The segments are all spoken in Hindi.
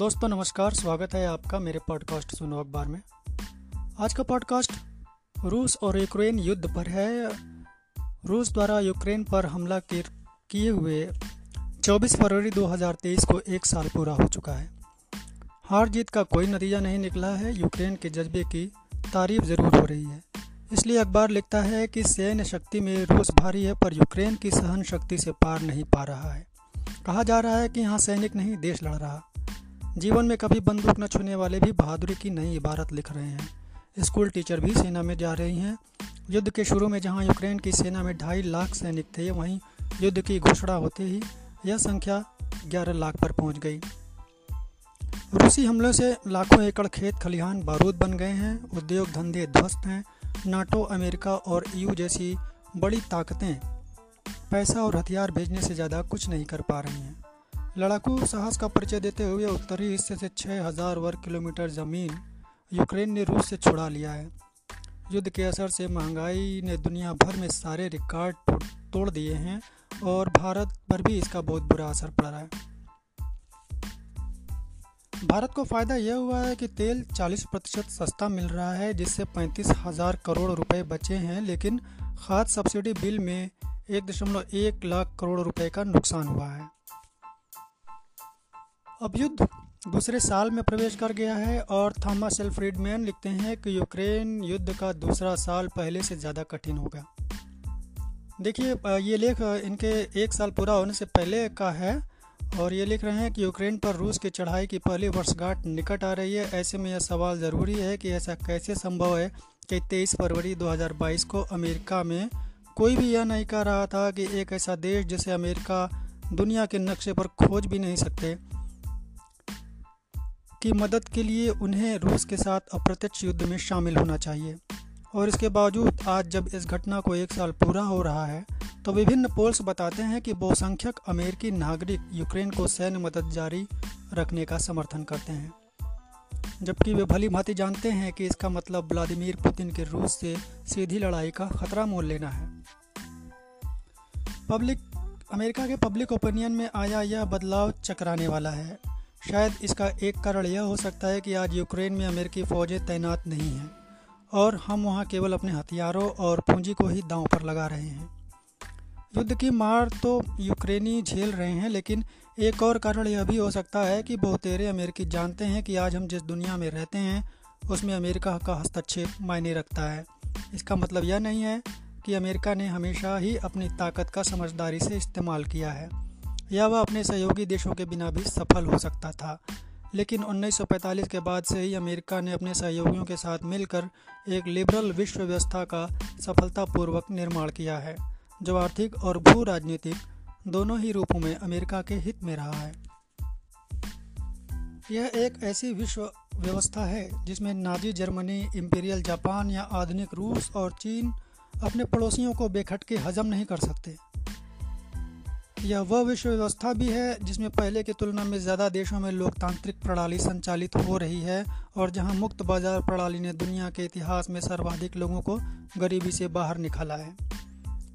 दोस्तों, नमस्कार, स्वागत है आपका मेरे पॉडकास्ट सुनो अखबार में। आज का पॉडकास्ट रूस और यूक्रेन युद्ध पर है। रूस द्वारा यूक्रेन पर हमला किए हुए 24 फरवरी 2023 को एक साल पूरा हो चुका है। हार जीत का कोई नतीजा नहीं निकला है। यूक्रेन के जज्बे की तारीफ़ ज़रूर हो रही है। इसलिए अखबार लिखता है कि सैन्य शक्ति में रूस भारी है, पर यूक्रेन की सहन शक्ति से पार नहीं पा रहा है। कहा जा रहा है कि यहाँ सैनिक नहीं, देश लड़ रहा। जीवन में कभी बंदूक न छूने वाले भी बहादुरी की नई इबारत लिख रहे हैं। स्कूल टीचर भी सेना में जा रही हैं। युद्ध के शुरू में जहाँ यूक्रेन की सेना में ढाई लाख सैनिक थे, वहीं युद्ध की घोषणा होते ही यह संख्या 11 लाख पर पहुँच गई। रूसी हमलों से लाखों एकड़ खेत खलिहान बारूद बन गए हैं। उद्योग धंधे ध्वस्त हैं। नाटो, अमेरिका और यू जैसी बड़ी ताकतें पैसा और हथियार भेजने से ज़्यादा कुछ नहीं कर पा रही हैं। लड़ाकू साहस का परिचय देते हुए उत्तरी हिस्से से 6000 वर्ग किलोमीटर ज़मीन यूक्रेन ने रूस से छुड़ा लिया है। युद्ध के असर से महँगाई ने दुनिया भर में सारे रिकॉर्ड तोड़ दिए हैं और भारत पर भी इसका बहुत बुरा असर पड़ रहा है। भारत को फ़ायदा यह हुआ है कि तेल 40 प्रतिशत सस्ता मिल रहा है, जिससे पैंतीस हज़ार करोड़ रुपए बचे हैं, लेकिन खाद सब्सिडी बिल में एक दशमलव एक लाख करोड़ रुपए का नुकसान हुआ है। अब युद्ध दूसरे साल में प्रवेश कर गया है और थॉमस एल फ्रीडमैन लिखते हैं कि यूक्रेन युद्ध का दूसरा साल पहले से ज़्यादा कठिन होगा देखिए ये लेख इनके एक साल पूरा होने से पहले का है और ये लिख रहे हैं कि यूक्रेन पर रूस की चढ़ाई की पहली वर्षगांठ निकट आ रही है। ऐसे में यह सवाल ज़रूरी है कि ऐसा कैसे संभव है कि 23 फरवरी 2022 को अमेरिका में कोई भी यह नहीं कह रहा था कि एक ऐसा देश जिसे अमेरिका दुनिया के नक्शे पर खोज भी नहीं सकते की मदद के लिए उन्हें रूस के साथ अप्रत्यक्ष युद्ध में शामिल होना चाहिए। और इसके बावजूद, आज जब इस घटना को एक साल पूरा हो रहा है तो विभिन्न पोल्स बताते हैं कि बहुसंख्यक अमेरिकी नागरिक यूक्रेन को सैन्य मदद जारी रखने का समर्थन करते हैं। जबकि वे भली भांति जानते हैं कि इसका मतलब व्लादिमीर पुतिन के रूस से सीधी लड़ाई का खतरा मोल लेना है। पब्लिक, अमेरिका के पब्लिक ओपिनियन में आया यह बदलाव चकराने वाला है। शायद इसका एक कारण यह हो सकता है कि आज यूक्रेन में अमेरिकी फ़ौजें तैनात नहीं हैं और हम वहाँ केवल अपने हथियारों और पूंजी को ही दांव पर लगा रहे हैं। युद्ध की मार तो यूक्रेनी झेल रहे हैं, लेकिन एक और कारण यह भी हो सकता है कि बहुतेरे अमेरिकी जानते हैं कि आज हम जिस दुनिया में रहते हैं, उसमें अमेरिका का हस्तक्षेप मायने रखता है। इसका मतलब यह नहीं है कि अमेरिका ने हमेशा ही अपनी ताकत का समझदारी से इस्तेमाल किया है। या वह अपने सहयोगी देशों के बिना भी सफल हो सकता था। लेकिन 1945 के बाद से ही अमेरिका ने अपने सहयोगियों के साथ मिलकर एक लिबरल विश्व व्यवस्था का सफलतापूर्वक निर्माण किया है, जो आर्थिक और भू राजनीतिक दोनों ही रूपों में अमेरिका के हित में रहा है। यह एक ऐसी विश्व व्यवस्था है जिसमें नाजी जर्मनी, इम्पीरियल जापान या आधुनिक रूस और चीन अपने पड़ोसियों को बेखटके हजम नहीं कर सकते। यह वह विश्व व्यवस्था भी है, जिसमें पहले की तुलना में ज़्यादा देशों में लोकतांत्रिक प्रणाली संचालित हो रही है और जहाँ मुक्त बाज़ार प्रणाली ने दुनिया के इतिहास में सर्वाधिक लोगों को गरीबी से बाहर निकाला है।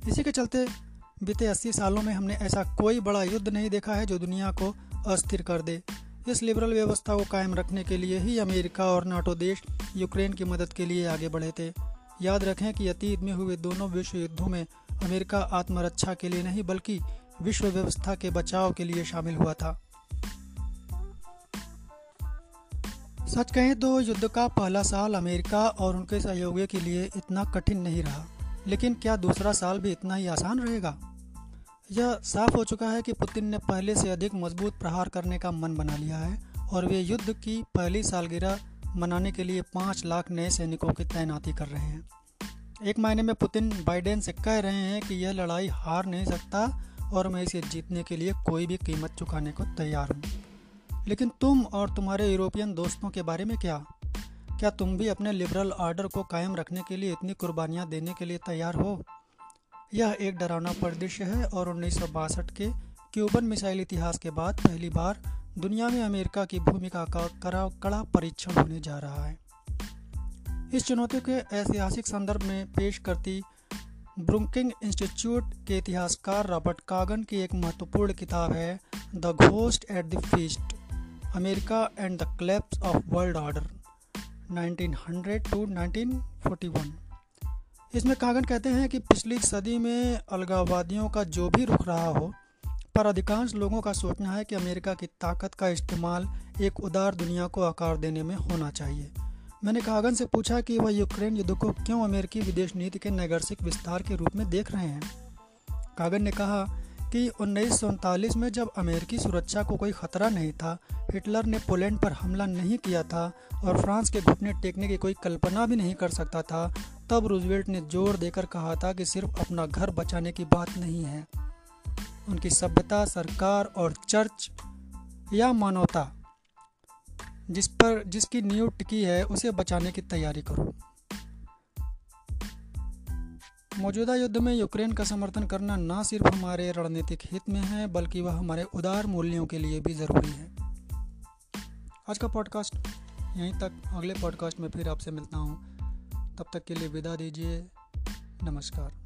इसी के चलते बीते 80 सालों में हमने ऐसा कोई बड़ा युद्ध नहीं देखा है जो दुनिया को अस्थिर कर दे। इस लिबरल व्यवस्था को कायम रखने के लिए ही अमेरिका और नाटो देश यूक्रेन की मदद के लिए आगे बढ़े थे। याद रखें कि अतीत में हुए दोनों विश्व युद्धों में अमेरिका आत्मरक्षा के लिए नहीं, बल्कि विश्व व्यवस्था के बचाव के लिए शामिल हुआ था। सच कहें तो युद्ध का पहला साल अमेरिका और उनके सहयोगियों के लिए इतना कठिन नहीं रहा, लेकिन क्या दूसरा साल भी इतना ही आसान रहेगा? यह साफ़ हो चुका है कि पुतिन ने पहले से अधिक मज़बूत प्रहार करने का मन बना लिया है और वे युद्ध की पहली सालगिरह मनाने के लिए पाँच लाख नए सैनिकों की तैनाती कर रहे हैं। एक महीने में पुतिन बाइडेन से कह रहे हैं कि यह लड़ाई हार नहीं सकता और मैं इसे जीतने के लिए कोई भी कीमत चुकाने को तैयार हूँ। लेकिन तुम और तुम्हारे यूरोपियन दोस्तों के बारे में क्या? क्या तुम भी अपने लिबरल आर्डर को कायम रखने के लिए इतनी कुर्बानियाँ देने के लिए तैयार हो? यह एक डरावना परिदृश्य है और उन्नीस सौ बासठ के क्यूबन मिसाइल इतिहास के बाद पहली बार दुनिया में अमेरिका की भूमिका का कड़ा कड़ा परीक्षण होने जा रहा है। इस चुनौती के ऐतिहासिक संदर्भ में पेश करती ब्रुकिंग इंस्टीट्यूट के इतिहासकार रॉबर्ट कागन की एक महत्वपूर्ण किताब है, the ghost at the feast, America and the collapse of world order 1900 to 1941 इसमें कागन कहते हैं कि पिछली सदी में अलगाववादियों का जो भी रुख रहा हो, पर अधिकांश लोगों का सोचना है कि अमेरिका की ताकत का इस्तेमाल एक उदार दुनिया को आकार देने में होना चाहिए। मैंने कागन से पूछा कि वह यूक्रेन युद्ध को क्यों अमेरिकी विदेश नीति के नैगर्सिक विस्तार के रूप में देख रहे हैं? कागन ने कहा कि उन्नीस सौ उनतालीस में जब अमेरिकी सुरक्षा को कोई खतरा नहीं था, हिटलर ने पोलैंड पर हमला नहीं किया था और फ्रांस के घुटने टेकने की कोई कल्पना भी नहीं कर सकता था, तब रूजवेल्ट ने ज़ोर देकर कहा था कि सिर्फ़ अपना घर बचाने की बात नहीं है। उनकी सभ्यता, सरकार और चर्च या मानवता जिस पर, जिसकी नींव टिकी है, उसे बचाने की तैयारी करो। मौजूदा युद्ध में यूक्रेन का समर्थन करना न सिर्फ़ हमारे रणनीतिक हित में है, बल्कि वह हमारे उदार मूल्यों के लिए भी ज़रूरी है। आज का पॉडकास्ट यहीं तक। अगले पॉडकास्ट में फिर आपसे मिलता हूँ। तब तक के लिए विदा दीजिए। नमस्कार।